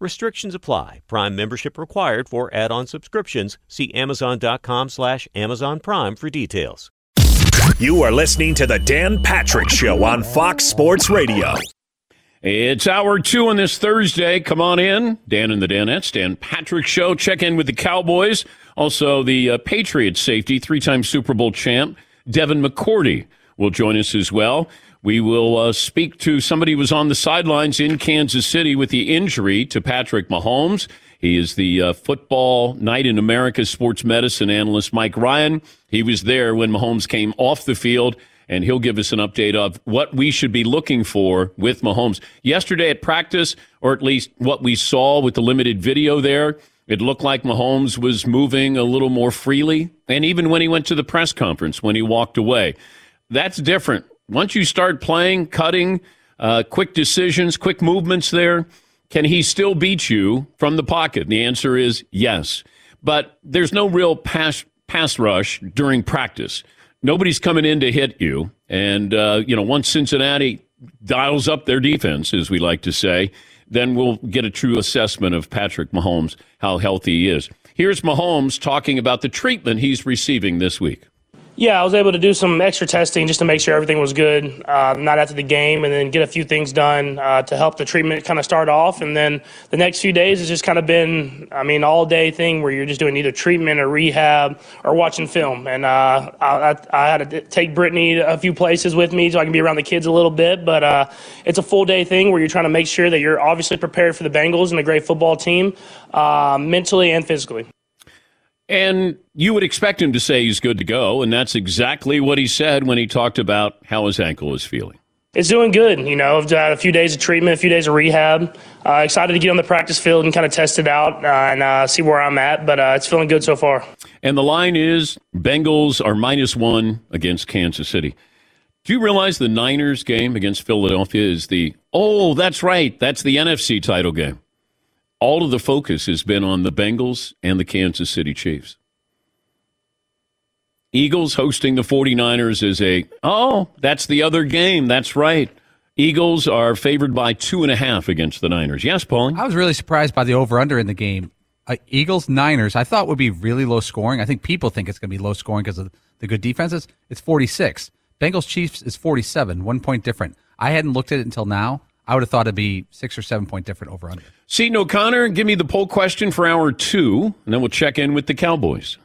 Restrictions apply. Prime membership required for add-on subscriptions. See Amazon.com slash Amazon Prime for details. You are listening to the Dan Patrick Show on Fox Sports Radio. It's hour two on this Thursday. Come on in. Dan and the Danettes, Dan Patrick Show. Check in with the Cowboys. Also, the uh, Patriots safety, three-time Super Bowl champ, Devin McCourty will join us as well. We will uh, speak to somebody who was on the sidelines in Kansas City with the injury to Patrick Mahomes. He is the uh, football night in America sports medicine analyst, Mike Ryan. He was there when Mahomes came off the field, and he'll give us an update of what we should be looking for with Mahomes. Yesterday at practice, or at least what we saw with the limited video there, it looked like Mahomes was moving a little more freely. And even when he went to the press conference, when he walked away, that's different once you start playing, cutting, uh, quick decisions, quick movements there, can he still beat you from the pocket? And the answer is yes. But there's no real pass, pass rush during practice. Nobody's coming in to hit you. And, uh, you know, once Cincinnati dials up their defense, as we like to say, then we'll get a true assessment of Patrick Mahomes, how healthy he is. Here's Mahomes talking about the treatment he's receiving this week. Yeah, I was able to do some extra testing just to make sure everything was good, uh, not after the game, and then get a few things done uh, to help the treatment kind of start off. And then the next few days has just kind of been, I mean, all day thing where you're just doing either treatment or rehab or watching film. And uh, I, I, had to take Brittany a few places with me so I can be around the kids a little bit. But uh, it's a full day thing where you're trying to make sure that you're obviously prepared for the Bengals and a great football team, uh, mentally and physically. And you would expect him to say he's good to go, and that's exactly what he said when he talked about how his ankle is feeling. It's doing good. You know, I've had a few days of treatment, a few days of rehab. Uh, excited to get on the practice field and kind of test it out uh, and uh, see where I'm at, but uh, it's feeling good so far. And the line is Bengals are minus one against Kansas City. Do you realize the Niners game against Philadelphia is the, oh, that's right, that's the NFC title game? All of the focus has been on the Bengals and the Kansas City Chiefs. Eagles hosting the 49ers is a, oh, that's the other game. That's right. Eagles are favored by two and a half against the Niners. Yes, Paulie? I was really surprised by the over under in the game. Uh, Eagles Niners, I thought would be really low scoring. I think people think it's going to be low scoring because of the good defenses. It's 46. Bengals Chiefs is 47, one point different. I hadn't looked at it until now. I would have thought it'd be six or seven point different over under. Seton O'Connor, give me the poll question for hour two, and then we'll check in with the Cowboys.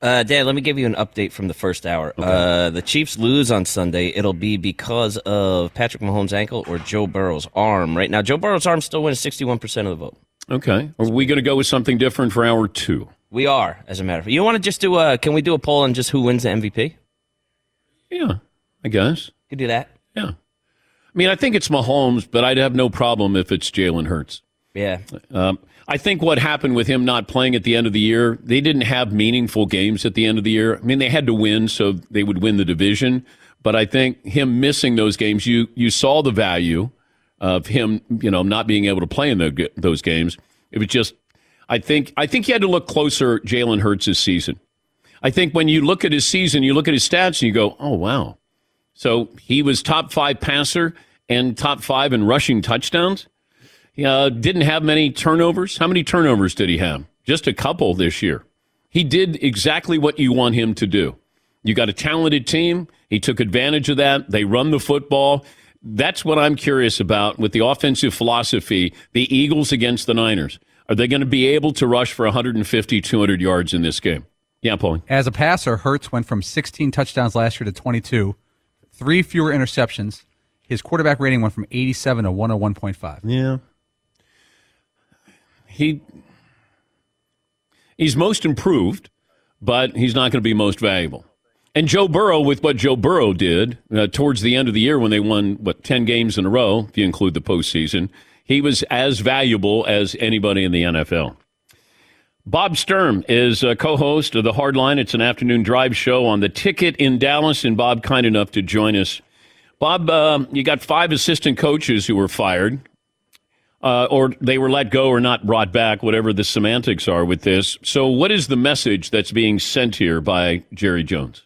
Uh, Dan, let me give you an update from the first hour. Okay. Uh, the Chiefs lose on Sunday. It'll be because of Patrick Mahomes' ankle or Joe Burrow's arm. Right now, Joe Burrow's arm still wins 61% of the vote. Okay. Are we going to go with something different for hour two? We are, as a matter of fact. You want to just do a, can we do a poll on just who wins the MVP? Yeah, I guess. You could do that. Yeah. I mean, I think it's Mahomes, but I'd have no problem if it's Jalen Hurts. Yeah. Um, I think what happened with him not playing at the end of the year, they didn't have meaningful games at the end of the year. I mean, they had to win so they would win the division. But I think him missing those games, you you saw the value of him, you know, not being able to play in the, those games. It was just, I think, I think you had to look closer Jalen Hurts' season. I think when you look at his season, you look at his stats and you go, oh wow. So he was top five passer and top five in rushing touchdowns. He uh, didn't have many turnovers. How many turnovers did he have? Just a couple this year. He did exactly what you want him to do. You got a talented team. He took advantage of that. They run the football. that's what I'm curious about with the offensive philosophy. The Eagles against the Niners. Are they going to be able to rush for 150, 200 yards in this game? Yeah, Paul. As a passer, Hurts went from 16 touchdowns last year to 22, three fewer interceptions. His quarterback rating went from 87 to 101.5. Yeah. He he's most improved, but he's not going to be most valuable. And Joe Burrow, with what Joe Burrow did uh, towards the end of the year when they won what ten games in a row, if you include the postseason, he was as valuable as anybody in the NFL. Bob Sturm is a co-host of the Hardline. It's an afternoon drive show on the Ticket in Dallas, and Bob kind enough to join us. Bob, uh, you got five assistant coaches who were fired, uh, or they were let go or not brought back, whatever the semantics are with this. So, what is the message that's being sent here by Jerry Jones?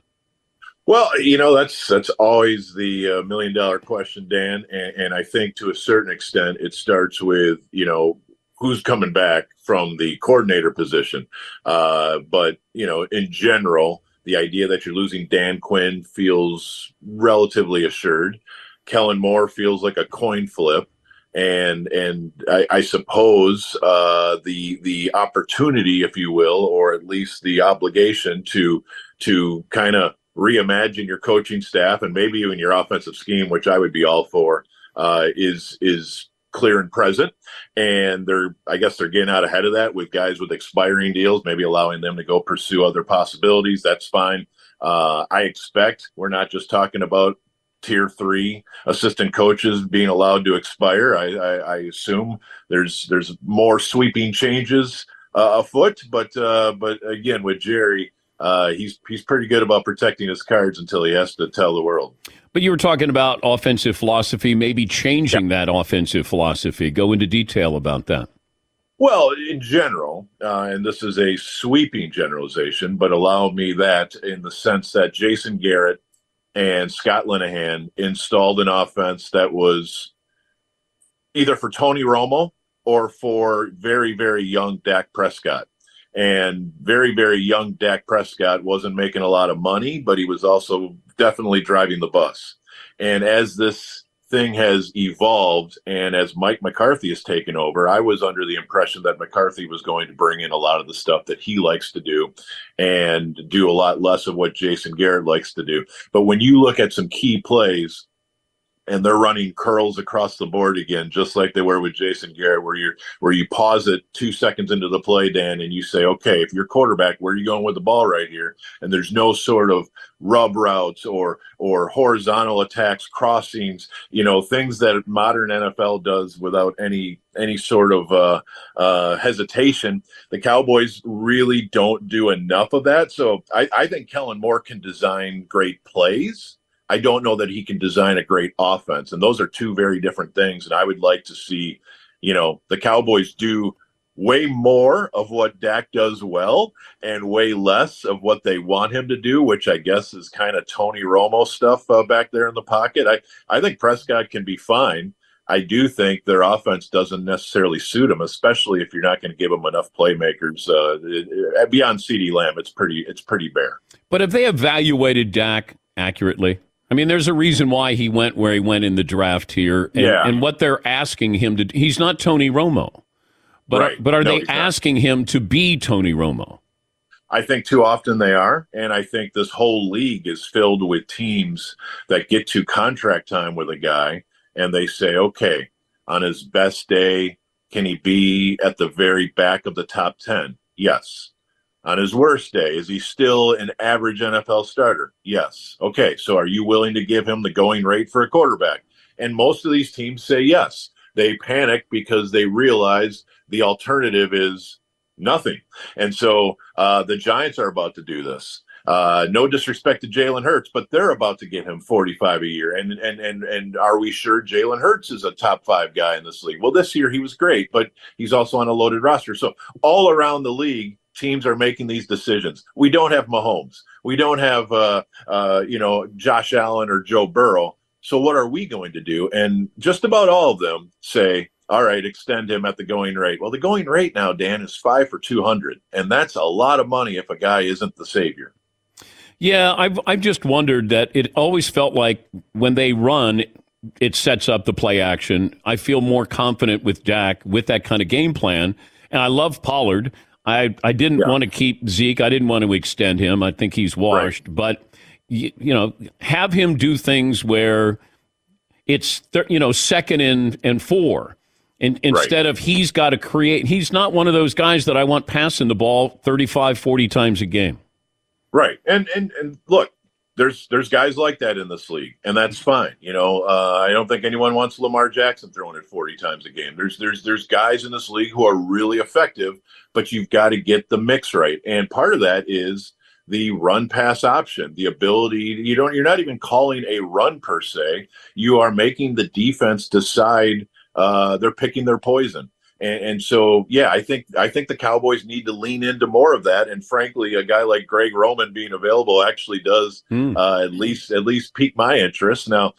Well, you know that's that's always the uh, million dollar question, Dan, and, and I think to a certain extent it starts with you know who's coming back from the coordinator position. Uh, but you know, in general, the idea that you're losing Dan Quinn feels relatively assured. Kellen Moore feels like a coin flip, and and I, I suppose uh, the the opportunity, if you will, or at least the obligation to to kind of reimagine your coaching staff and maybe even your offensive scheme, which I would be all for, uh, is is clear and present. And they're, I guess, they're getting out ahead of that with guys with expiring deals, maybe allowing them to go pursue other possibilities. That's fine. Uh, I expect we're not just talking about tier three assistant coaches being allowed to expire. I, I, I assume there's there's more sweeping changes uh, afoot, but uh, but again with Jerry, uh, he's he's pretty good about protecting his cards until he has to tell the world. But you were talking about offensive philosophy, maybe changing that offensive philosophy. Go into detail about that. Well, in general, uh, and this is a sweeping generalization, but allow me that in the sense that Jason Garrett and Scott Linehan installed an offense that was either for Tony Romo or for very, very young Dak Prescott and very very young Dak Prescott wasn't making a lot of money, but he was also definitely driving the bus. And as this thing has evolved and as Mike McCarthy has taken over, I was under the impression that McCarthy was going to bring in a lot of the stuff that he likes to do and do a lot less of what Jason Garrett likes to do. But when you look at some key plays and they're running curls across the board again, just like they were with Jason Garrett, where you where you pause it two seconds into the play, Dan, and you say, okay, if you're quarterback, where are you going with the ball right here? And there's no sort of rub routes or or horizontal attacks, crossings, you know, things that modern NFL does without any any sort of uh, uh, hesitation. The Cowboys really don't do enough of that. So I, I think Kellen Moore can design great plays I don't know that he can design a great offense. And those are two very different things. And I would like to see, you know, the Cowboys do way more of what Dak does well and way less of what they want him to do, which I guess is kind of Tony Romo stuff uh, back there in the pocket. I, I think Prescott can be fine. I do think their offense doesn't necessarily suit him, especially if you're not going to give him enough playmakers. Uh, beyond CeeDee Lamb, it's pretty it's pretty bare. But have they evaluated Dak accurately? I mean, there's a reason why he went where he went in the draft here, and, yeah. and what they're asking him to. He's not Tony Romo, but right. but are no, they asking not. him to be Tony Romo? I think too often they are, and I think this whole league is filled with teams that get to contract time with a guy, and they say, okay, on his best day, can he be at the very back of the top ten? Yes on his worst day, is he still an average NFL starter? Yes. Okay, so are you willing to give him the going rate for a quarterback? And most of these teams say yes. They panic because they realize the alternative is nothing. And so uh, the Giants are about to do this. Uh, no disrespect to Jalen Hurts, but they're about to give him 45 a year. And and and and are we sure Jalen Hurts is a top five guy in this league? Well, this year he was great, but he's also on a loaded roster. So all around the league, teams are making these decisions. We don't have Mahomes. We don't have, uh, uh, you know, Josh Allen or Joe Burrow. So what are we going to do? And just about all of them say, all right, extend him at the going rate. Well, the going rate now, Dan, is five for 200. And that's a lot of money if a guy isn't the savior. Yeah, I've, I've just wondered that it always felt like when they run, it sets up the play action. I feel more confident with Dak with that kind of game plan. And I love Pollard. I, I didn't yeah. want to keep Zeke. I didn't want to extend him. I think he's washed. Right. But, you, you, know, have him do things where it's, th- you know, second and, and four. And instead right. of he's got to create, he's not one of those guys that I want passing the ball 35, 40 times a game. Right. And, and, and look, there's there's guys like that in this league, and that's fine. You know, uh, I don't think anyone wants Lamar Jackson throwing it 40 times a game. There's there's there's guys in this league who are really effective, but you've got to get the mix right, and part of that is the run pass option, the ability. You don't. You're not even calling a run per se. You are making the defense decide. Uh, they're picking their poison. And, and, so, yeah, I think I think the Cowboys need to lean into more of that. And frankly, a guy like Greg Roman being available actually does mm. uh, at least at least pique my interest. Now,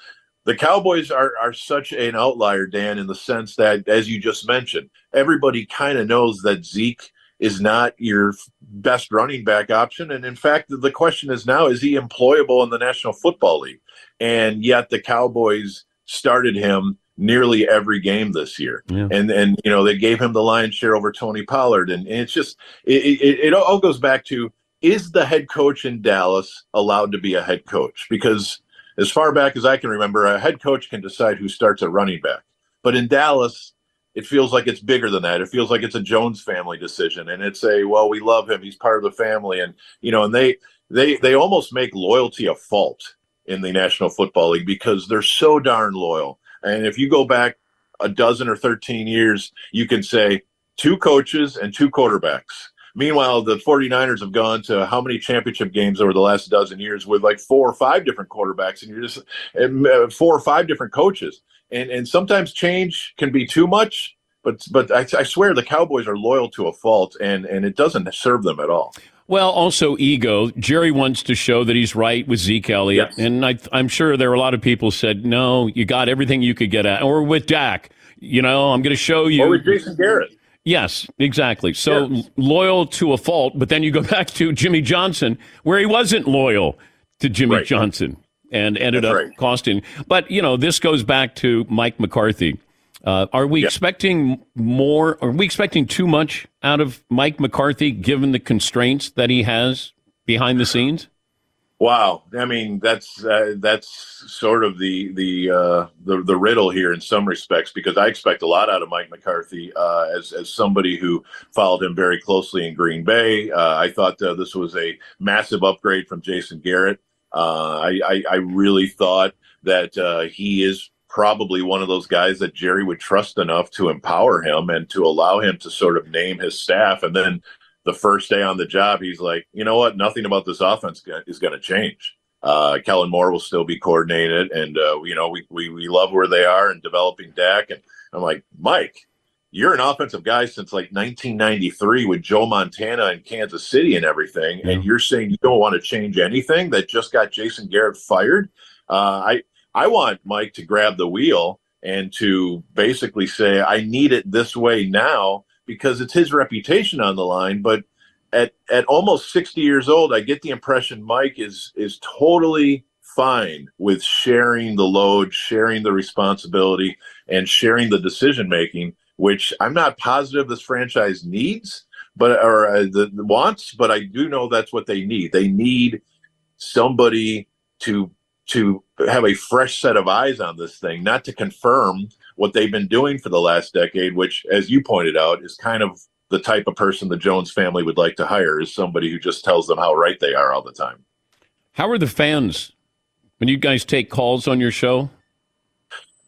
the Cowboys are are such an outlier, Dan, in the sense that, as you just mentioned, everybody kind of knows that Zeke is not your best running back option. And in fact, the question is now: is he employable in the National Football League? And yet, the Cowboys started him nearly every game this year. Yeah. And and you know they gave him the lion's share over Tony Pollard, and, and it's just it, it, it all goes back to is the head coach in Dallas allowed to be a head coach? Because as far back as I can remember, a head coach can decide who starts a running back, but in Dallas. It feels like it's bigger than that. It feels like it's a Jones family decision, and it's a well, we love him. He's part of the family, and you know, and they they they almost make loyalty a fault in the National Football League because they're so darn loyal and if you go back a dozen or 13 years, you can say two coaches and two quarterbacks. Meanwhile, the 49ers have gone to how many championship games over the last dozen years with like four or five different quarterbacks, and you're just uh, four or five different coaches. And and sometimes change can be too much, but but I, I swear the Cowboys are loyal to a fault, and and it doesn't serve them at all. Well, also ego. Jerry wants to show that he's right with Zeke Elliott, yes. and I, am sure there are a lot of people said, "No, you got everything you could get at," or with Dak. You know, I'm going to show you. Or with Jason Garrett. Yes, exactly. So yes. loyal to a fault, but then you go back to Jimmy Johnson, where he wasn't loyal to Jimmy right. Johnson and ended That's up right. costing. But you know, this goes back to Mike McCarthy uh, are we expecting more? Are we expecting too much out of Mike McCarthy given the constraints that he has behind the scenes? Wow, I mean that's uh, that's sort of the the, uh, the the riddle here in some respects because I expect a lot out of Mike McCarthy uh, as as somebody who followed him very closely in Green Bay. Uh, I thought uh, this was a massive upgrade from Jason Garrett. Uh, I, I, I really thought that he is probably one of those guys that Jerry would trust enough to empower him and to allow him to sort of name his staff. And then the first day on the job, he's like, you know what? Nothing about this offense is going to change. Uh, Kellen Moore will still be coordinated, and uh, you know we, we we love where they are and developing Dak. And I'm like, Mike, you're an offensive guy since like 1993 with Joe Montana in Kansas City and everything, yeah. and you're saying you don't want to change anything that just got Jason Garrett fired. Uh, I I want Mike to grab the wheel and to basically say, I need it this way now because it's his reputation on the line. But at, at almost 60 years old, I get the impression Mike is is totally fine with sharing the load, sharing the responsibility, and sharing the decision making, which I'm not positive this franchise needs, but or uh, the, the wants, but I do know that's what they need. They need somebody to to have a fresh set of eyes on this thing, not to confirm what they've been doing for the last decade, which, as you pointed out, is kind of the type of person the Jones family would like to hire is somebody who just tells them how right they are all the time. How are the fans when you guys take calls on your show?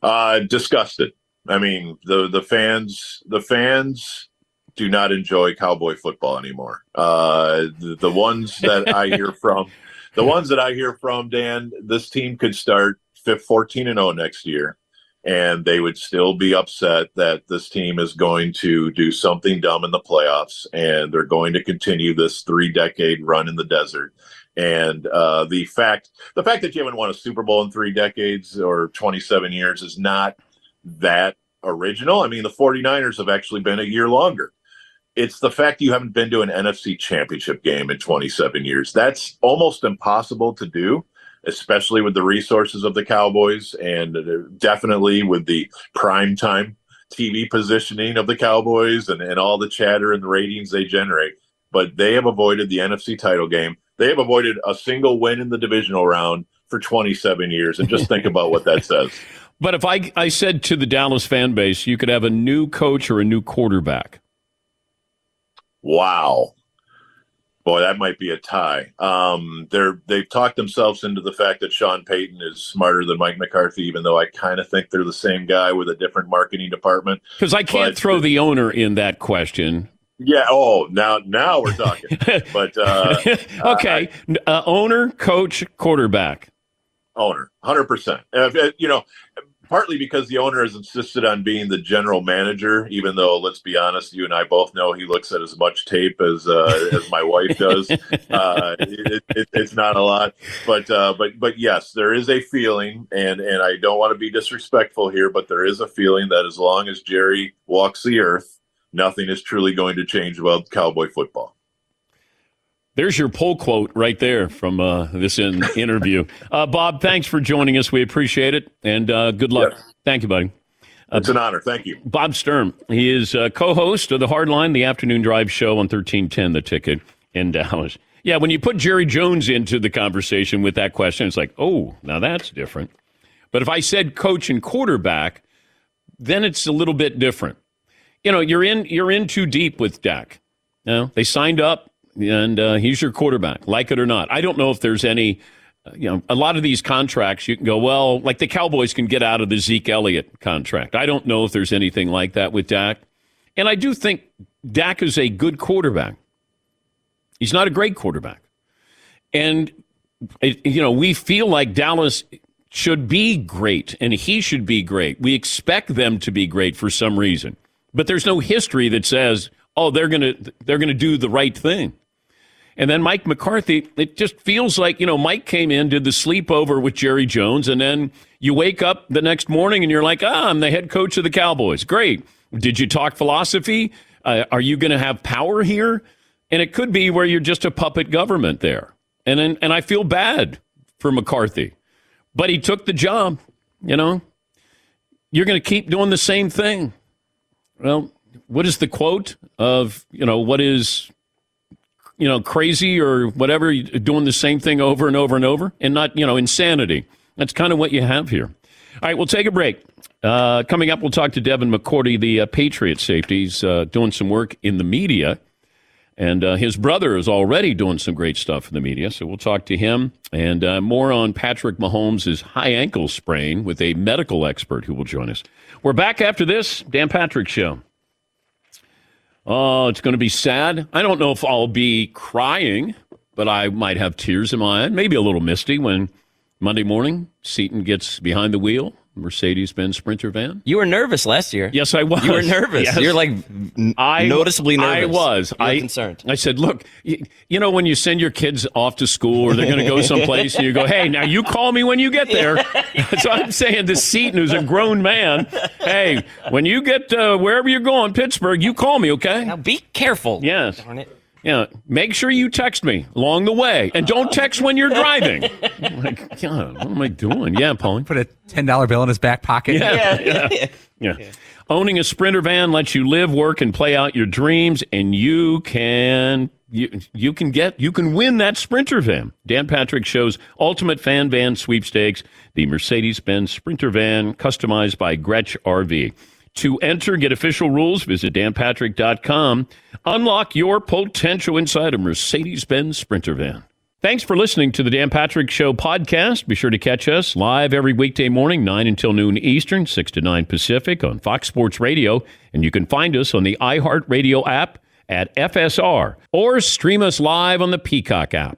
Uh, disgusted. I mean, the the fans the fans do not enjoy cowboy football anymore. Uh, the, the ones that I hear from the ones that I hear from, Dan, this team could start 14 and 0 next year, and they would still be upset that this team is going to do something dumb in the playoffs, and they're going to continue this three decade run in the desert. And uh, the fact the fact that you haven't won a Super Bowl in three decades or 27 years is not that original. I mean, the 49ers have actually been a year longer it's the fact you haven't been to an NFC championship game in 27 years. That's almost impossible to do. especially with the resources of the Cowboys and uh, definitely with the prime time TV positioning of the Cowboys and, and all the chatter and the ratings they generate. But they have avoided the NFC title game. They have avoided a single win in the divisional round for 27 years. And just think about what that says. But if I, I said to the Dallas fan base, you could have a new coach or a new quarterback. Wow. Boy, that might be a tie. Um, they're they've talked themselves into the fact that Sean Payton is smarter than Mike McCarthy, even though I kind of think they're the same guy with a different marketing department. Because I can't but, throw the owner in that question. Yeah. Oh, now now we're talking. but uh, okay, uh, owner, coach, quarterback. Owner, hundred percent. You know, partly because the owner has insisted on being the general manager, even though, let's be honest, you and I both know he looks at as much tape as uh, as my wife does. Uh, it, it, it's not a lot, but uh, but but yes, there is a feeling, and and I don't want to be disrespectful here, but there is a feeling that as long as Jerry walks the earth, nothing is truly going to change about Cowboy football. There's your poll quote right there from uh, this in interview. Uh, Bob, thanks for joining us. We appreciate it, and uh, good luck. Yes. Thank you, buddy. Uh, it's an honor. Thank you. Bob Sturm. He is uh, co-host of the Hardline, the afternoon drive show on 1310 The Ticket in Dallas. Yeah, when you put Jerry Jones into the conversation with that question, it's like, oh, now that's different. But if I said coach and quarterback, then it's a little bit different. You know, you're in you're in too deep with Dak. You know, they signed up and uh, he's your quarterback, like it or not. I don't know if there's any, uh, you know, a lot of these contracts you can go, well, like the Cowboys can get out of the Zeke Elliott contract. I don't know if there's anything like that with Dak. And I do think Dak is a good quarterback. He's not a great quarterback. And, it, you know, we feel like Dallas should be great and he should be great. We expect them to be great for some reason. But there's no history that says, oh, they're going to they're going to do the right thing. And then Mike McCarthy, it just feels like, you know, Mike came in, did the sleepover with Jerry Jones, and then you wake up the next morning and you're like, ah, I'm the head coach of the Cowboys. Great. Did you talk philosophy? Uh, are you going to have power here? And it could be where you're just a puppet government there. And, and, and I feel bad for McCarthy. But he took the job, you know. You're going to keep doing the same thing. Well, what is the quote of, you know, what is you know, crazy or whatever, doing the same thing over and over and over, and not, you know, insanity. That's kind of what you have here. All right, we'll take a break. Uh, coming up, we'll talk to Devin McCourty, the uh, Patriot safety. He's uh, doing some work in the media, and uh, his brother is already doing some great stuff in the media. So we'll talk to him and uh, more on Patrick Mahomes' high ankle sprain with a medical expert who will join us. We're back after this Dan Patrick Show. Oh, it's going to be sad. I don't know if I'll be crying, but I might have tears in my eye. Maybe a little misty when Monday morning Seton gets behind the wheel Mercedes Benz Sprinter van. You were nervous last year. Yes, I was. You were nervous. Yes. You're like I, noticeably nervous. I was. I concerned. I said, look, you, you, know, when you send your kids off to school or they're going to go someplace, and you go, hey, now you call me when you get there. so I'm saying to Seton, who's a grown man, hey, when you get uh, wherever you're going, Pittsburgh, you call me, okay? Now be careful. Yes. Darn it. Yeah, make sure you text me along the way, and don't text when you're driving. I'm like, God, what am I doing? Yeah, Pauline. Put a ten dollar bill in his back pocket. Yeah, yeah, yeah. yeah. Owning a Sprinter van lets you live, work, and play out your dreams, and you can you you can get you can win that Sprinter van. Dan Patrick shows Ultimate Fan Van Sweepstakes, the Mercedes-Benz Sprinter van, customized by Grech RV. To enter, get official rules, visit danpatrick.com. Unlock your potential inside a Mercedes Benz Sprinter van. Thanks for listening to the Dan Patrick Show podcast. Be sure to catch us live every weekday morning, 9 until noon Eastern, 6 to 9 Pacific on Fox Sports Radio. And you can find us on the iHeartRadio app at FSR or stream us live on the Peacock app.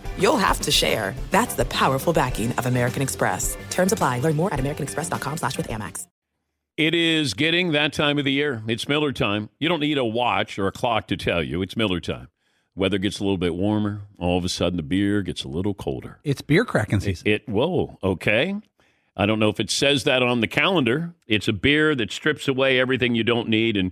you'll have to share. That's the powerful backing of American Express. Terms apply. Learn more at americanexpress.com slash with Amex. It is getting that time of the year. It's Miller time. You don't need a watch or a clock to tell you. It's Miller time. Weather gets a little bit warmer. All of a sudden, the beer gets a little colder. It's beer cracking season. It, it whoa, okay. I don't know if it says that on the calendar. It's a beer that strips away everything you don't need and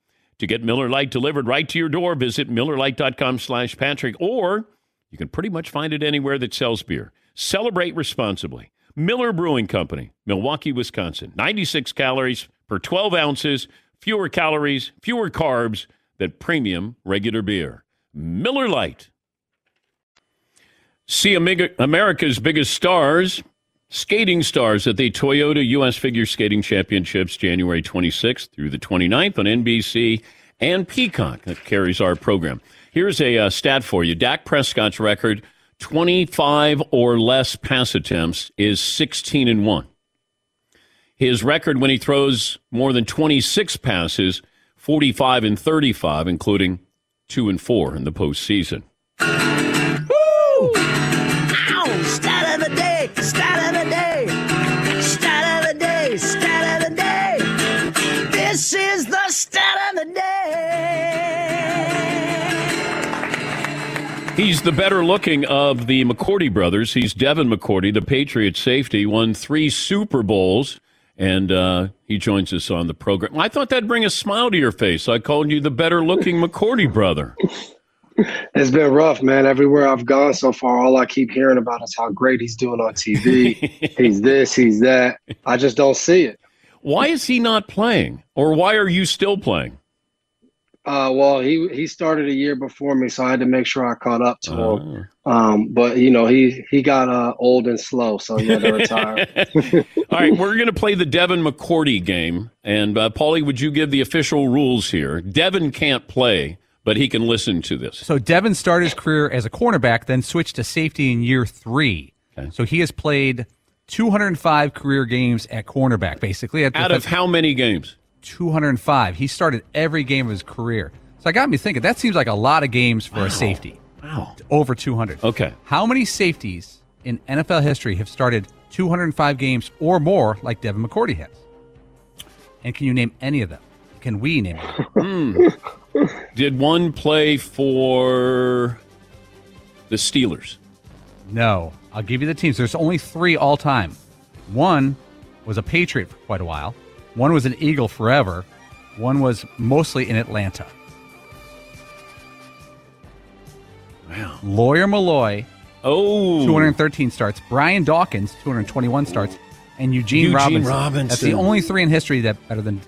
To get Miller Lite delivered right to your door, visit MillerLite.com slash Patrick, or you can pretty much find it anywhere that sells beer. Celebrate responsibly. Miller Brewing Company, Milwaukee, Wisconsin. 96 calories per 12 ounces, fewer calories, fewer carbs than premium regular beer. Miller Lite. See America's biggest stars, skating stars at the Toyota U.S. Figure Skating Championships, January 26th through the 29th on NBC and Peacock. That carries our program. Here's a uh, stat for you Dak Prescott's record 25 or less pass attempts is 16 and 1. His record when he throws more than 26 passes, 45 and 35, including 2 and 4 in the postseason. Ow! He's the better looking of the McCourty brothers. He's Devin McCourty, the Patriot safety, won three Super Bowls, and uh, he joins us on the program. I thought that'd bring a smile to your face. I called you the better looking McCourty brother. It's been rough, man. Everywhere I've gone so far, all I keep hearing about is how great he's doing on TV. he's this, he's that. I just don't see it. Why is he not playing? Or why are you still playing? Uh, well, he he started a year before me, so I had to make sure I caught up to Oh. him. Um, but you know, he he got uh, old and slow, so he had to retire. All right, we're going to play the Devin McCourty game. And, uh, Paulie, would you give the official rules here? Devin can't play, but he can listen to this. So Devin started his career as a cornerback, then switched to safety in year three. So he has played 205 career games at cornerback, basically. At Out of how many games? 205. He started every game of his career. So I got me thinking, that seems like a lot of games for a safety. Wow. Over 200. Okay. How many safeties in NFL history have started 205 games or more like Devin McCourty has? And can you name any of them? Can we name them? Hmm. Did one play for the Steelers? No. I'll give you the teams. There's only three all time. One was a Patriot for quite a while. One was an Eagle forever. One was mostly in Atlanta. Wow. Lawyer Milloy. Oh. 213 starts. Brian Dawkins, 221 starts. And Eugene, Eugene Robinson. Robinson. That's the only three in history that better than.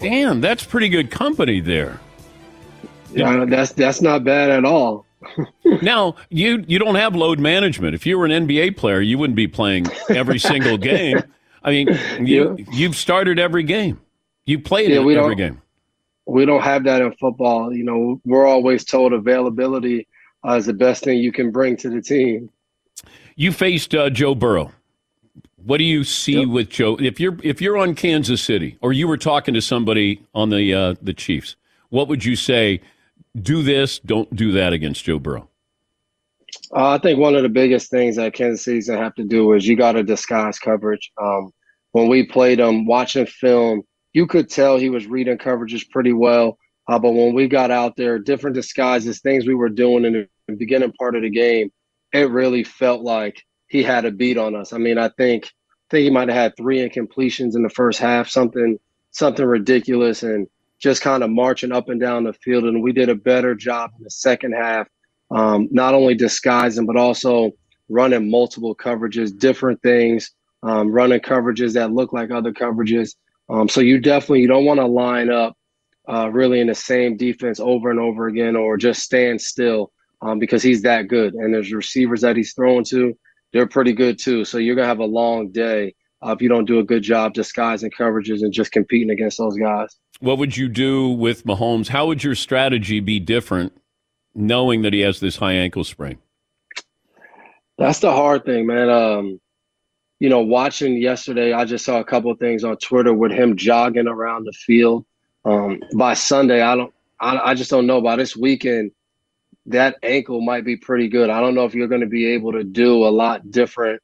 Damn, that's pretty good company there. yeah, that's that's not bad at all. Now, you you don't have load management. If you were an NBA player, you wouldn't be playing every single game. I mean, you you've started every game. You played Yeah, every game. We don't have that in football. You know, we're always told availability uh, is the best thing you can bring to the team. You faced uh, Joe Burrow. What do you see with Joe? If you're if you're on Kansas City, or you were talking to somebody on the uh, the Chiefs, what would you say? Do this, don't do that against Joe Burrow. Uh, I think one of the biggest things that Kansas City's gonna have to do is you got to disguise coverage. Um, when we played him, watching film, you could tell he was reading coverages pretty well. Uh, but when we got out there, different disguises, things we were doing in the beginning part of the game, it really felt like he had a beat on us. I mean, I think I think he might have had three incompletions in the first half, something something ridiculous, and just kind of marching up and down the field. And we did a better job in the second half, um, not only disguising, but also running multiple coverages, different things, um, running coverages that look like other coverages. Um, so you definitely you don't want to line up uh, really in the same defense over and over again, or just stand still um, because he's that good. And there's receivers that he's throwing to, they're pretty good too. So you're gonna have a long day uh, if you don't do a good job disguising coverages and just competing against those guys. What would you do with Mahomes? How would your strategy be different, knowing that he has this high ankle sprain? That's the hard thing, man. Um, you know, watching yesterday, I just saw a couple of things on Twitter with him jogging around the field. Um, by Sunday, I don't, I, I just don't know. By this weekend, that ankle might be pretty good. I don't know if you're going to be able to do a lot different,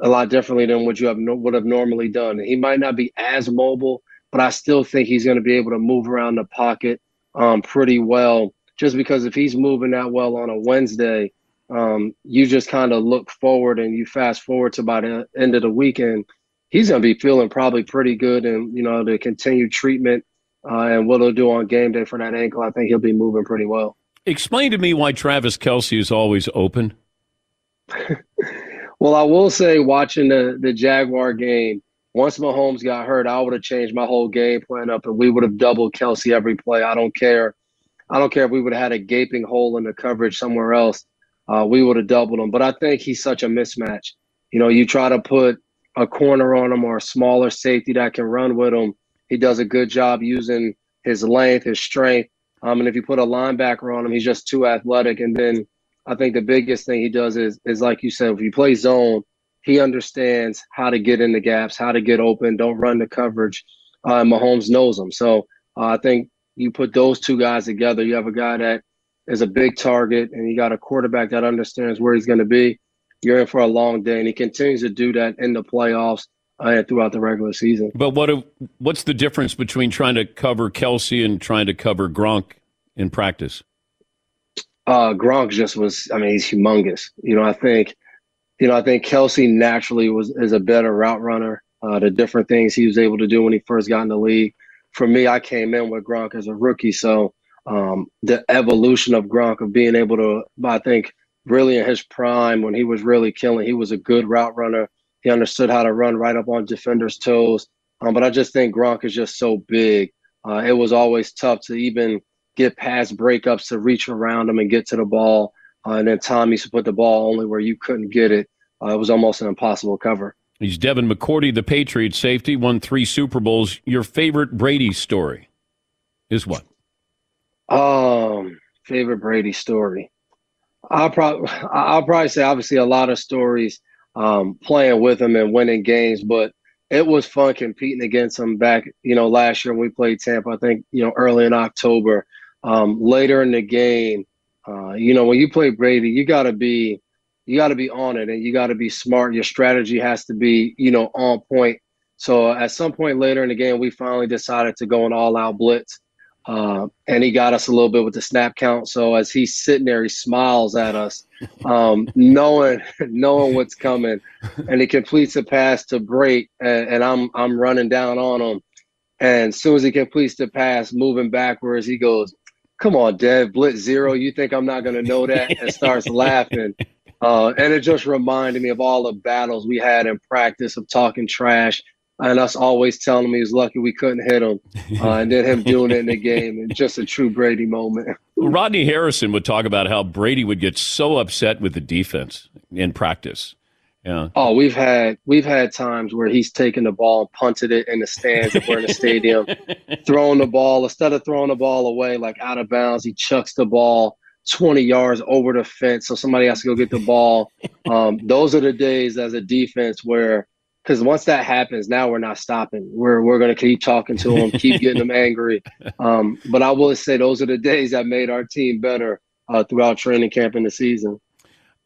a lot differently than what you have would have normally done. He might not be as mobile, but I still think he's going to be able to move around the pocket um, pretty well. Just because if he's moving that well on a Wednesday, um, you just kind of look forward and you fast forward to by the end of the weekend, he's going to be feeling probably pretty good. And, you know, the continued treatment uh, and what he'll do on game day for that ankle, I think he'll be moving pretty well. Explain to me why Travis Kelce is always open. well, I will say, watching the, the Jaguar game, once Mahomes got hurt, I would have changed my whole game plan up and we would have doubled Kelce every play. I don't care. I don't care if we would have had a gaping hole in the coverage somewhere else uh, we would have doubled him. But I think he's such a mismatch. You know, you try to put a corner on him or a smaller safety that can run with him. He does a good job using his length, his strength. Um, and if you put a linebacker on him, he's just too athletic. And then I think the biggest thing he does is is like you said, if you play zone, he understands how to get in the gaps, how to get open, don't run the coverage. Uh, Mahomes knows him. So uh, I think you put those two guys together, you have a guy that is a big target and you got a quarterback that understands where he's going to be, you're in for a long day. And he continues to do that in the playoffs uh, and throughout the regular season. But what what's the difference between trying to cover Kelce and trying to cover Gronk in practice? Uh, Gronk just was. I mean, he's humongous. You know, I think, you know, I think Kelce naturally was is a better route runner. Uh, the different things he was able to do when he first got in the league. For me, I came in with Gronk as a rookie, so um, the evolution of Gronk of being able to, I think, really in his prime when he was really killing, he was a good route runner. He understood how to run right up on defenders' toes. Um, but I just think Gronk is just so big. Uh, it was always tough to even get past breakups to reach around him and get to the ball. Uh, and then Tom used to put the ball only where you couldn't get it. Uh, it was almost an impossible cover. He's Devin McCourty, the Patriots safety, won three Super Bowls. Your favorite Brady story is what? Um, favorite Brady story. I'll probably I'll probably say obviously a lot of stories um, playing with him and winning games, but it was fun competing against him back, you know, last year when we played Tampa. I think you know early in October. Um, later in the game, uh, you know, when you play Brady, you got to be you got to be on it and you got to be smart. Your strategy has to be, you know, on point. So at some point later in the game, we finally decided to go an all-out blitz. Uh, and he got us a little bit with the snap count. So as he's sitting there, he smiles at us, um, knowing knowing what's coming, and he completes a pass to break, and, and, I'm I'm running down on him. And as soon as he completes the pass, moving backwards, he goes, "Come on, Dev, blitz zero. You think I'm not going to know that?" And starts laughing. Uh, and it just reminded me of all the battles we had in practice of talking trash and us always telling him he was lucky we couldn't hit him, uh, and then him doing it in the game, and just a true Brady moment. Rodney Harrison would talk about how Brady would get so upset with the defense in practice. Yeah. Oh, we've had we've had times where he's taken the ball and punted it in the stands if we're in the stadium, throwing the ball instead of throwing the ball away like out of bounds, he chucks the ball 20 yards over the fence, so somebody has to go get the ball. Um, those are the days as a defense where because once that happens, now we're not stopping. We're we're going to keep talking to them, keep getting them angry. Um, but I will say those are the days that made our team better uh, throughout training camp in the season.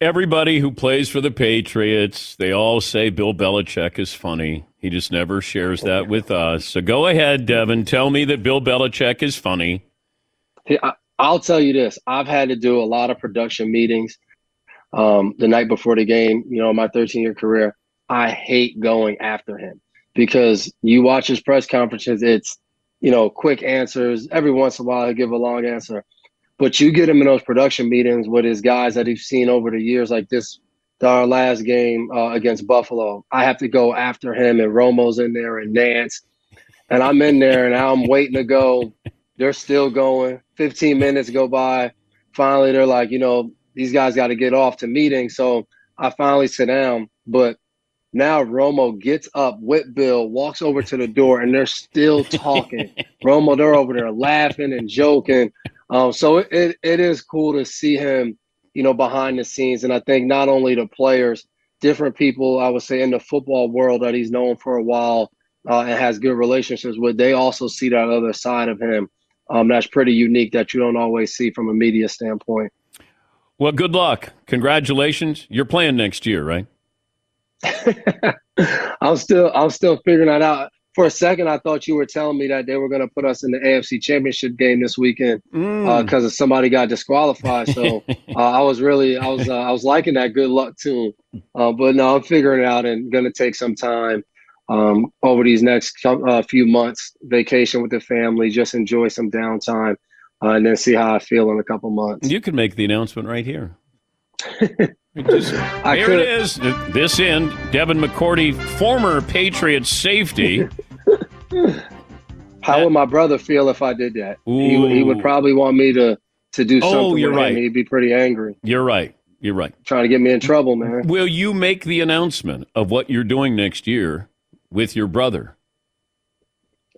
Everybody who plays for the Patriots, they all say Bill Belichick is funny. He just never shares that with us. So go ahead, Devin. Tell me that Bill Belichick is funny. Hey, I, I'll tell you this. I've had to do a lot of production meetings um, the night before the game. You know, my 13 year career I hate going after him because you watch his press conferences. It's you know, quick answers. Every once in a while, he'll give a long answer. But you get him in those production meetings with his guys that he's seen over the years, like this, our last game uh, against Buffalo. I have to go after him, and Romo's in there, and Nantz. And I'm in there, and I'm waiting to go. They're still going. 15 minutes go by. Finally, they're like, you know, these guys got to get off to meeting. So I finally sit down. But now Romo gets up with Bill, walks over to the door, and they're still talking. Romo, they're over there laughing and joking. Um, so it, it, it is cool to see him, you know, behind the scenes. And I think not only the players, different people, I would say, in the football world that he's known for a while uh, and has good relationships with, they also see that other side of him. Um, that's pretty unique that you don't always see from a media standpoint. Well, good luck. Congratulations. You're playing next year, right? I'm still I'm still figuring that out. For a second, I thought you were telling me that they were going to put us in the AFC Championship game this weekend because Mm. uh, somebody got disqualified. So uh, I was really I was uh, I was liking that. Good luck him. Uh, but no, I'm figuring it out and going to take some time um, over these next uh, few months, vacation with the family, just enjoy some downtime, uh, and then see how I feel in a couple months. You can make the announcement right here. Just- here could. it is. This end, Devin McCourty, former Patriot safety. How would my brother feel if I did that? He, would- he would probably want me to to do Oh, something. you're him. right. He'd be pretty angry, You're right. You're right. trying to get me in trouble, man. Will you make the announcement of what you're doing next year with your brother?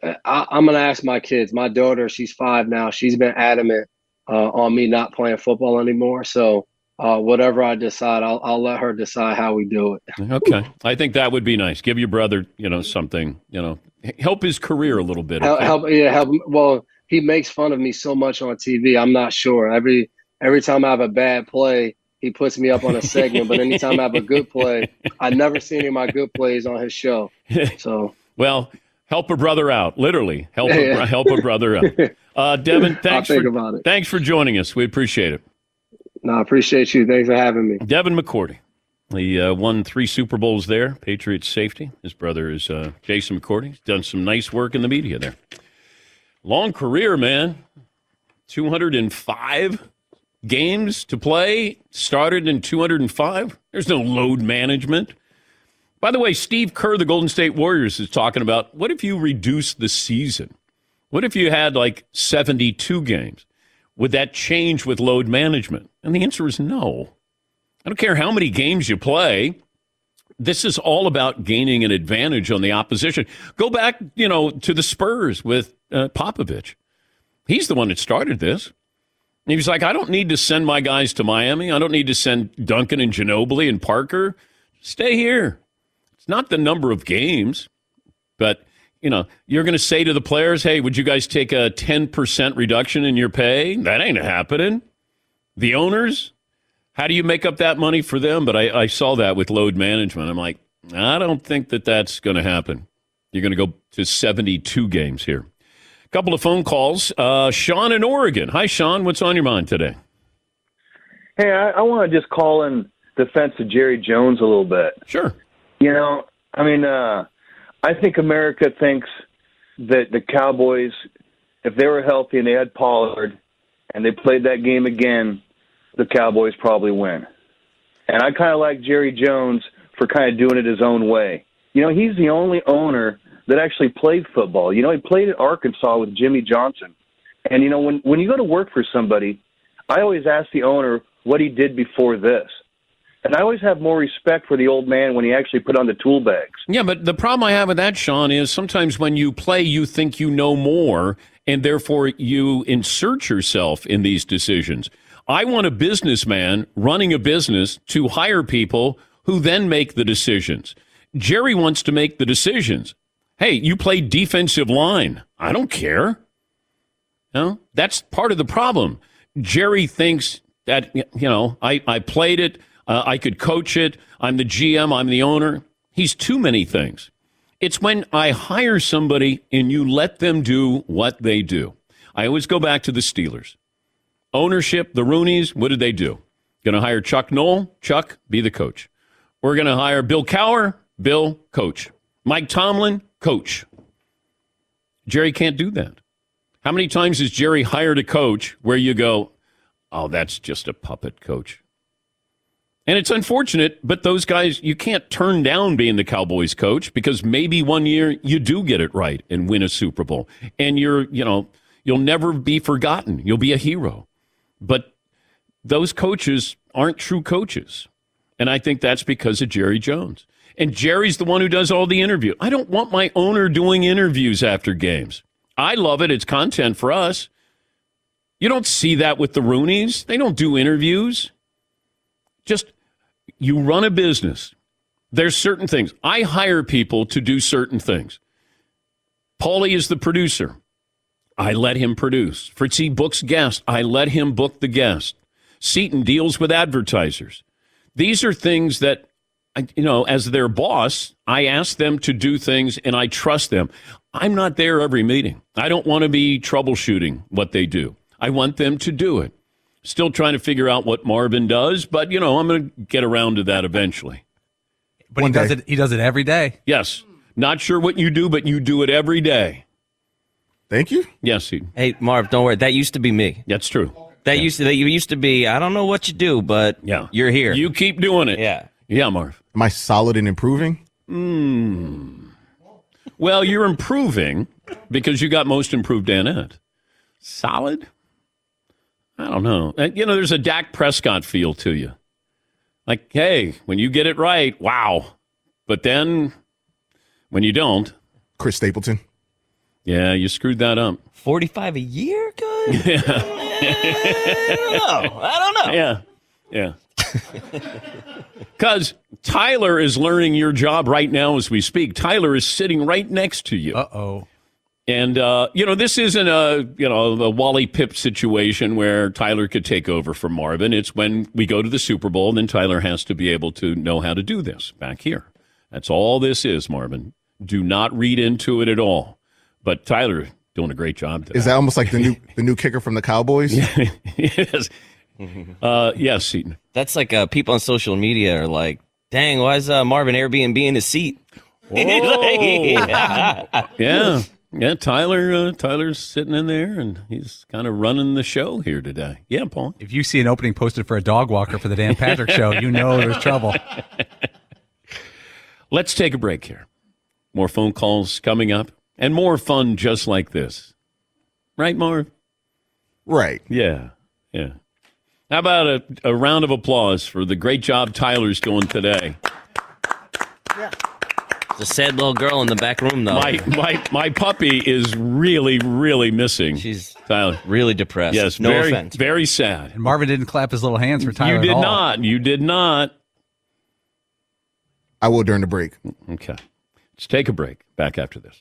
I, I'm gonna ask my kids. My daughter, she's five now. She's been adamant uh, on me not playing football anymore. So uh, whatever I decide, I'll I'll let her decide how we do it. Okay. I think that would be nice. Give your brother, you know, something, you know, help his career a little bit. Help, help, yeah, help. Well, he makes fun of me so much on TV. I'm not sure. Every every time I have a bad play, he puts me up on a segment. but anytime I have a good play, I never see any of my good plays on his show. So Well, help a brother out. Literally, help a, Yeah. help a brother out. Uh, Devin, thanks for thanks for joining us. We appreciate it. no, I appreciate you. Thanks for having me. Devin McCourty. He uh, won three Super Bowls there, Patriots safety. His brother is uh, Jason McCourty. He's done some nice work in the media there. Long career, man. 205 games to play. Started in 205. There's no load management. By the way, Steve Kerr, the Golden State Warriors, is talking about what if you reduce the season? What if you had like 72 games? Would that change with load management? And the answer is no. I don't care how many games you play. This is all about gaining an advantage on the opposition. Go back, you know, to the Spurs with uh, Popovich. He's the one that started this. And he was like, I don't need to send my guys to Miami. I don't need to send Duncan and Ginobili and Parker. Stay here. It's not the number of games, but you know, you're going to say to the players, "Hey, would you guys take a 10% reduction in your pay?" That ain't happening. The owners, how do you make up that money for them? But I, I saw that with load management. I'm like, I don't think that that's going to happen. You're going to go to 72 games here. A couple of phone calls. Uh, Sean in Oregon. Hi, Sean. What's on your mind today? Hey, I, I want to just call in defense of Jerry Jones a little bit. Sure. You know, I mean, uh, I think America thinks that the Cowboys, if they were healthy and they had Pollard and they played that game again, the Cowboys probably win. And I kind of like Jerry Jones for kind of doing it his own way. You know, he's the only owner that actually played football. You know, he played at Arkansas with Jimmy Johnson. And you know, when when you go to work for somebody, I always ask the owner what he did before this. And I always have more respect for the old man when he actually put on the tool bags. Yeah, but the problem I have with that, Sean, is sometimes when you play, you think you know more, and therefore you insert yourself in these decisions. I want a businessman running a business to hire people who then make the decisions. Jerry wants to make the decisions. Hey, you play defensive line. I don't care. No, that's part of the problem. Jerry thinks that, you know, I, I played it. Uh, I could coach it. I'm the GM. I'm the owner. He's too many things. It's when I hire somebody and you let them do what they do. I always go back to the Steelers. Ownership, the Rooneys, what did they do? Going to hire Chuck Noll? Chuck, be the coach. We're going to hire Bill Cowher? Bill, coach. Mike Tomlin, coach. Jerry can't do that. How many times has Jerry hired a coach where you go, oh, that's just a puppet coach? And it's unfortunate, but those guys, you can't turn down being the Cowboys coach because maybe one year you do get it right and win a Super Bowl. And you're, you know, you'll never be forgotten. You'll be a hero. But those coaches aren't true coaches. And I think that's because of Jerry Jones. And Jerry's the one who does all the interview. I don't want my owner doing interviews after games. I love it. It's content for us. You don't see that with the Rooneys. They don't do interviews. Just you run a business. There's certain things. I hire people to do certain things. Paulie is the producer. I let him produce. Fritzy books guests. I let him book the guest. Seaton deals with advertisers. These are things that, you know, as their boss, I ask them to do things and I trust them. I'm not there every meeting. I don't want to be troubleshooting what they do. I want them to do it. Still trying to figure out what Marvin does, but you know, I'm going to get around to that eventually. But he does it. He does it every day. Yes. Not sure what you do, but you do it every day. Thank you. Yes, he. Hey, Marv, don't worry. That used to be me. That's true. That used to that you used to be. I don't know what you do, but yeah, you're here. You keep doing it. Yeah. Yeah, Marv. Am I solid and improving? Hmm. Well, you're improving because you got most improved Danette. Solid? I don't know. Uh, You know, there's a Dak Prescott feel to you. Like, hey, when you get it right, wow. But then when you don't, Chris Stapleton. Yeah, you screwed that up. 45 a year, good? Yeah. I don't know. I don't know. Yeah. Yeah. Because Tyler is learning your job right now as we speak. Tyler is sitting right next to you. Uh oh. And uh, you know, this isn't a you know a Wally Pipp situation where Tyler could take over for Marvin. It's when we go to the Super Bowl, then Tyler has to be able to know how to do this back here. That's all this is, Marvin. Do not read into it at all. But Tyler doing a great job. Today. Is that almost like the new the new kicker from the Cowboys? yes. Uh, yes, Seaton. That's like uh, people on social media are like, dang, why is uh, Marvin Airbnb in his seat? Yeah. Yeah, Tyler. Uh, Tyler's sitting in there, and he's kind of running the show here today. Yeah, Paul. If you see an opening posted for a dog walker for the Dan Patrick Show, you know there's trouble. Let's take a break here. More phone calls coming up, and more fun just like this. Right, Marv? Right. Yeah. Yeah. How about a, a round of applause for the great job Tyler's doing today? It's a sad little girl in the back room, though. My my my puppy is really really missing. She's Tyler. really depressed. Yes, no very, offense. Very sad. And Marvin didn't clap his little hands for Tyler. you at did all. not. You did not. I will during the break. Okay. Let's take a break. Back after this.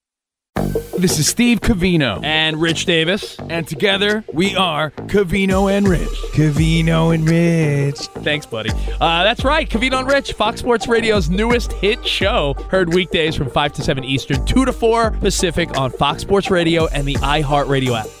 This is Steve Covino and Rich Davis, and together we are Covino and Rich. Covino and Rich. Thanks, buddy. Uh, that's right, Covino and Rich, Fox Sports Radio's newest hit show. Heard weekdays from 5 to 7 Eastern, 2 to 4 Pacific on Fox Sports Radio and the iHeartRadio app.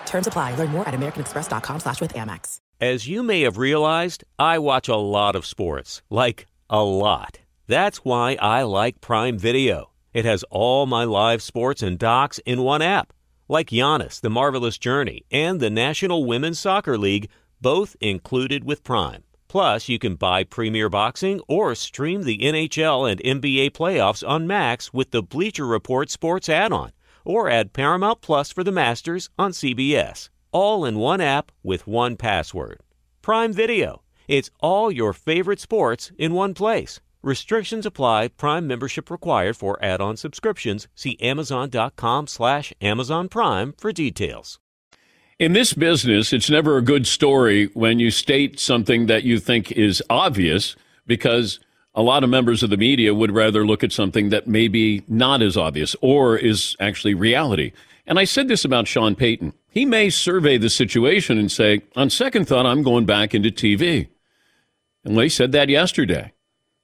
Terms apply. Learn more at americanexpress.com slash with Amex. As you may have realized, I watch a lot of sports. Like, a lot. That's why I like Prime Video. It has all my live sports and docs in one app. Like Giannis, The Marvelous Journey, and the National Women's Soccer League, both included with Prime. Plus, you can buy Premier Boxing or stream the NHL and NBA playoffs on Max with the Bleacher Report Sports add on, or add Paramount Plus for the Masters on CBS. All in one app with one password. Prime Video. It's all your favorite sports in one place. Restrictions apply. Prime membership required for add-on subscriptions. See Amazon.com slash Amazon Prime for details. In this business, it's never a good story when you state something that you think is obvious because a lot of members of the media would rather look at something that may be not as obvious or is actually reality. And I said this about Sean Payton. He may survey the situation and say, on second thought, I'm going back into TV. And Lee said that yesterday.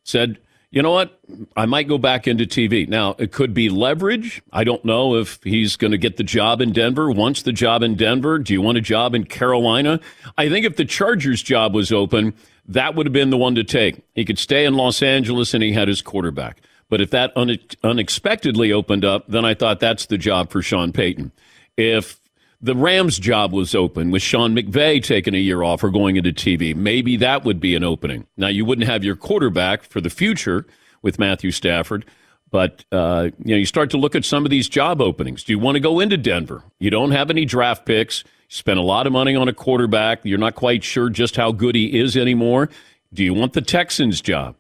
Said, you know what? I might go back into TV. Now, it could be leverage. I don't know if he's going to get the job in Denver, wants the job in Denver. Do you want a job in Carolina? I think if the Chargers job was open, that would have been the one to take. He could stay in Los Angeles and he had his quarterback. But if that une- unexpectedly opened up, then I thought that's the job for Sean Payton. If the Rams job was open with Sean McVay taking a year off or going into TV. Maybe that would be an opening. Now, you wouldn't have your quarterback for the future with Matthew Stafford, but uh, you know you start to look at some of these job openings. Do you want to go into Denver? You don't have any draft picks. You spend a lot of money on a quarterback. You're not quite sure just how good he is anymore. Do you want the Texans job?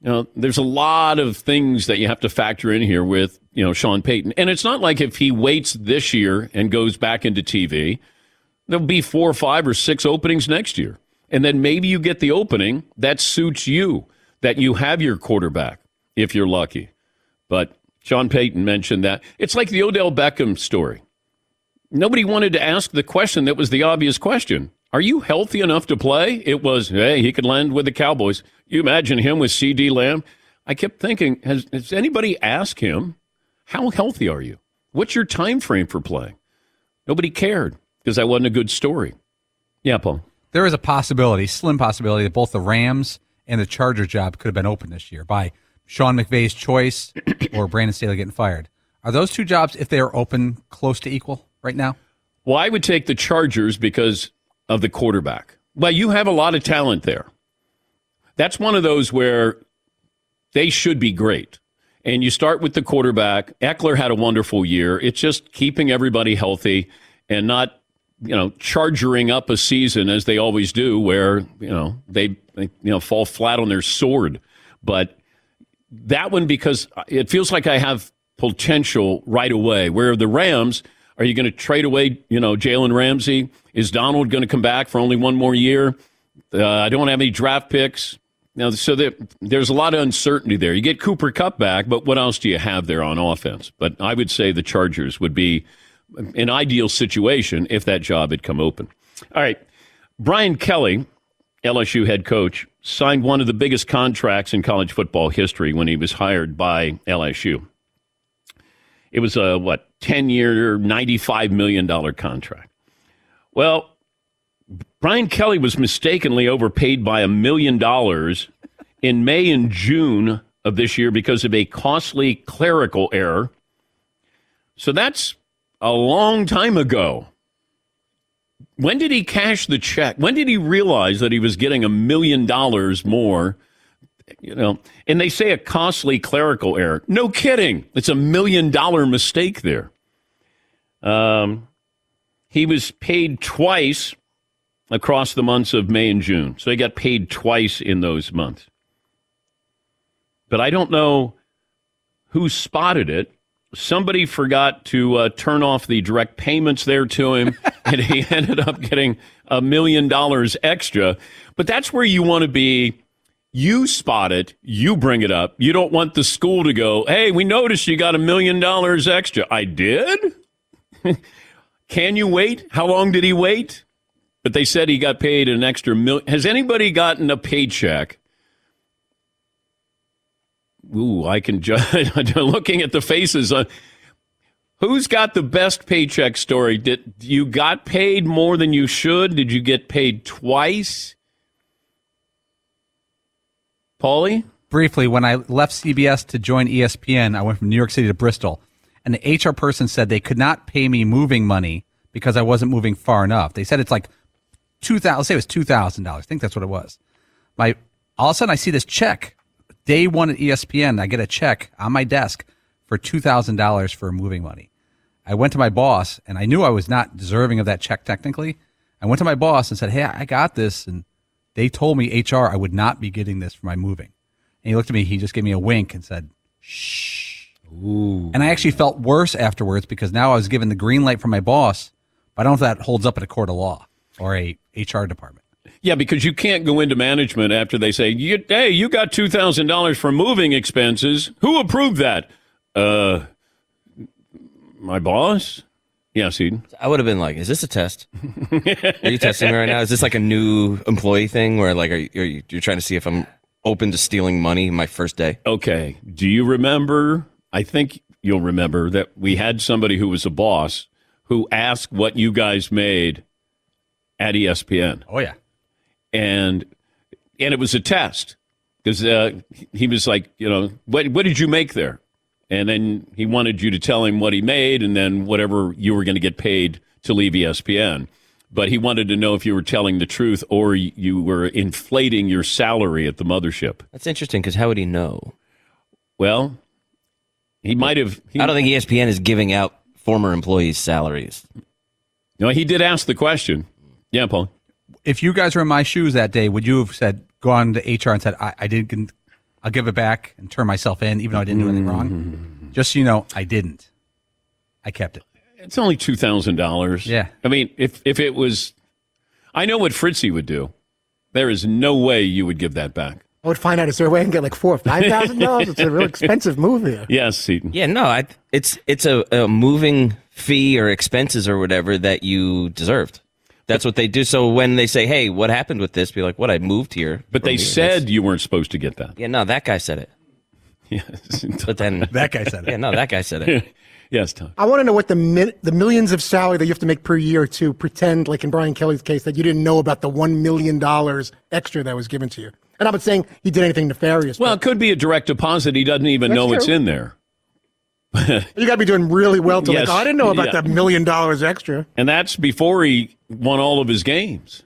You know, there's a lot of things that you have to factor in here with, you know, Sean Payton. And it's not like if he waits this year and goes back into TV, there'll be four or five or six openings next year. And then maybe you get the opening that suits you, that you have your quarterback, if you're lucky. But Sean Payton mentioned that. It's like the Odell Beckham story. Nobody wanted to ask the question that was the obvious question. Are you healthy enough to play? It was, hey, he could land with the Cowboys. You imagine him with CeeDee Lamb. I kept thinking, has, has anybody asked him, how healthy are you? What's your time frame for playing? Nobody cared because that wasn't a good story. Yeah, Paul. There is a possibility, slim possibility, that both the Rams and the Charger job could have been open this year by Sean McVay's choice or Brandon Staley getting fired. Are those two jobs, if they are open, close to equal right now? Well, I would take the Chargers because of the quarterback. Well, you have a lot of talent there. That's one of those where they should be great. And you start with the quarterback. Ekeler had a wonderful year. It's just keeping everybody healthy and not, you know, charging up a season as they always do, where you know they, they you know fall flat on their sword. But that one because it feels like I have potential right away. Where the Rams, are you going to trade away, you know, Jalen Ramsey? Is Donald going to come back for only one more year? Uh, I don't have any draft picks. Now, so there, there's a lot of uncertainty there. You get Cooper Kupp back, but what else do you have there on offense? But I would say the Chargers would be an ideal situation if that job had come open. All right. Brian Kelly, LSU head coach, signed one of the biggest contracts in college football history when he was hired by LSU. It was a, what, 10 year, $95 million contract. Well, Brian Kelly was mistakenly overpaid by a million dollars in May and June of this year because of a costly clerical error. So that's a long time ago. When did he cash the check? When did he realize that he was getting a million dollars more? You know, and they say a costly clerical error. No kidding. It's a million dollar mistake there. Um, he was paid twice across the months of May and June. So he got paid twice in those months. But I don't know who spotted it. Somebody forgot to uh, turn off the direct payments there to him, and he ended up getting a million dollars extra. But that's where you want to be. You spot it, you bring it up. You don't want the school to go, hey, we noticed you got a million dollars extra. I did? Can you wait? How long did he wait? but they said he got paid an extra million. Has anybody gotten a paycheck? Ooh, I can judge. looking at the faces on. Who's got the best paycheck story? Did you got paid more than you should? Did you get paid twice? Paulie? Briefly, when I left CBS to join ESPN, I went from New York City to Bristol, and the HR person said they could not pay me moving money because I wasn't moving far enough. They said it's like two thousand. Say it was two thousand dollars. I think that's what it was. My all of a sudden I see this check. Day one at ESPN, I get a check on my desk for two thousand dollars for moving money. I went to my boss, and I knew I was not deserving of that check technically. I went to my boss and said, "Hey, I got this," and they told me HR I would not be getting this for my moving. And he looked at me. He just gave me a wink and said, "Shh." Ooh. And I actually felt worse afterwards because now I was given the green light from my boss, but I don't know if that holds up at a court of law or a HR department. Yeah, because you can't go into management after they say, "Hey, you got two thousand dollars for moving expenses. Who approved that?" Uh, my boss. Yes, Eden. I would have been like, "Is this a test? are you testing me right now? Is this like a new employee thing where like are you, are you you're trying to see if I'm open to stealing money my first day?" Okay. Do you remember? I think you'll remember that we had somebody who was a boss who asked what you guys made at ESPN. Oh yeah. and and it was a test because uh, he was like, you know, what what did you make there? And then he wanted you to tell him what he made, and then whatever you were going to get paid to leave ESPN. But he wanted to know if you were telling the truth or you were inflating your salary at the mothership. That's interesting because how would he know? Well, he might have. He, I don't think ESPN is giving out former employees' salaries. No, he did ask the question. Yeah, Paul. If you guys were in my shoes that day, would you have said, gone to HR and said, I, I didn't, I'll give it back and turn myself in, even though I didn't do anything wrong? Mm-hmm. Just so you know, I didn't. I kept it. It's only two thousand dollars. Yeah. I mean, if if it was, I know what Fritzy would do. There is no way you would give that back. I would find out is there a way I can get like four, nine thousand dollars? It's a real expensive move here. Yes, Seaton. Yeah, no, I, it's it's a, a moving fee or expenses or whatever that you deserved. That's what they do. So when they say, "Hey, what happened with this?" Be like, "What? I moved here." But they here." said you weren't supposed to get that. Yeah, no, that guy said it. Yes. But then That guy said it. Yeah, no, that guy said it. yes, Tom. I want to know what the min- the millions of salary that you have to make per year to pretend, like in Brian Kelly's case, that you didn't know about the one million dollars extra that was given to you. And I'm not saying he did anything nefarious. Well, it could be a direct deposit. He doesn't even That's know it's in there. But you got to be doing really well to Yes, like. Oh, I didn't know about yeah. that million dollars extra. And that's before he won all of his games.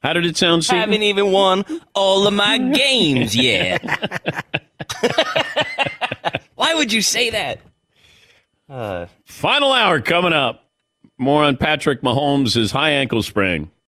How did it sound, Seaton? Haven't even won all of my games yet. Why would you say that? Uh, Final hour coming up. More on Patrick Mahomes' high ankle sprain.